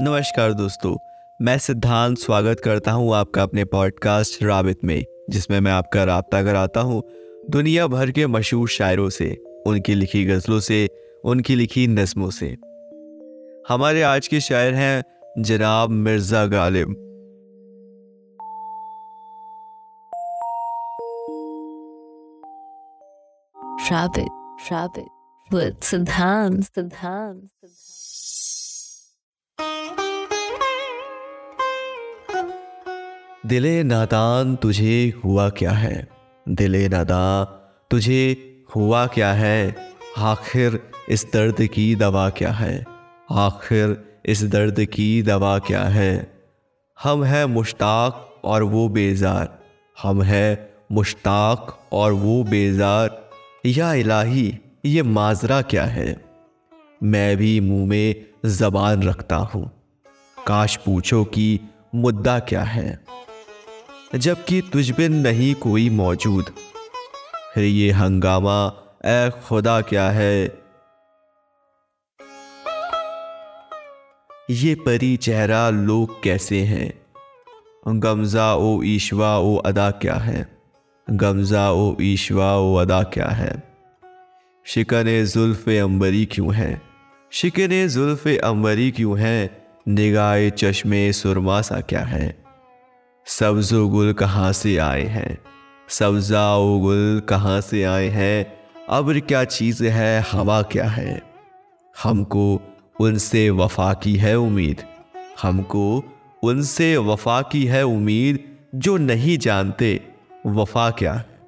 नमस्कार दोस्तों मैं सिद्धांत स्वागत करता हूँ आपका अपने पॉडकास्ट राबित में जिसमें मैं आपका रबता कराता हूँ दुनिया भर के मशहूर शायरों से उनकी लिखी गज़लों से उनकी लिखी नज़मों से हमारे आज के शायर हैं जनाब मिर्ज़ा गालिब Rabbit, Siddhant. दिले नादान तुझे हुआ क्या है? दिले नादा तुझे हुआ क्या है? आखिर इस दर्द की दवा क्या है? आखिर इस दर्द की दवा क्या है? हम हैं मुश्ताक और वो बेजार। हम हैं मुश्ताक और वो बेजार। या इलाही, ये माजरा क्या है? मैं भी मुँह में जबान रखता हूँ। काश पूछो कि मुद्दा क्या है? जबकि तुझ बिन नहीं कोई मौजूद। फिर ये हंगामा ए खुदा क्या है? ये परी चेहरा लोग कैसे हैं? गमजा ओ ईशवा ओ अदा क्या है? गमजा ओ ईशवा ओ अदा क्या है? शिकन जुल्फ अंबरी क्यों है? शिकन जुल्फ अंबरी क्यों है? निगाह चश्मे सुरमा सा क्या है? सब्जो गुल कहाँ से आए हैं? सब्जा गुल कहाँ से आए हैं? अब्र क्या चीज़ है, हवा क्या है? हमको उनसे वफा की है उम्मीद। हमको उनसे वफा की है उम्मीद, जो नहीं जानते, वफा क्या है?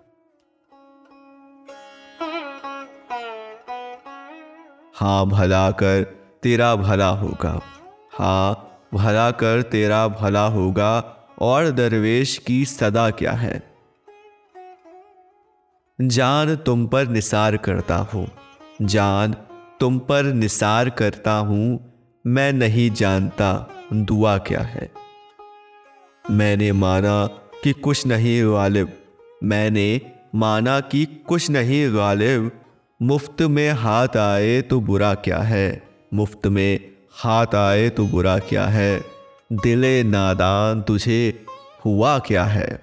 हाँ भला कर तेरा भला होगा। हाँ भला कर तेरा भला होगा। और दरवेश की सदा क्या है? जान तुम पर निसार करता हूँ। जान तुम पर निसार करता हूँ। मैं नहीं जानता दुआ क्या है। मैंने माना कि कुछ नहीं गालिब। मैंने माना कि कुछ नहीं गालिब। मुफ़्त में हाथ आए तो बुरा क्या है? मुफ़्त में हाथ आए तो बुरा क्या है? दिले नादान तुझे हुआ क्या है?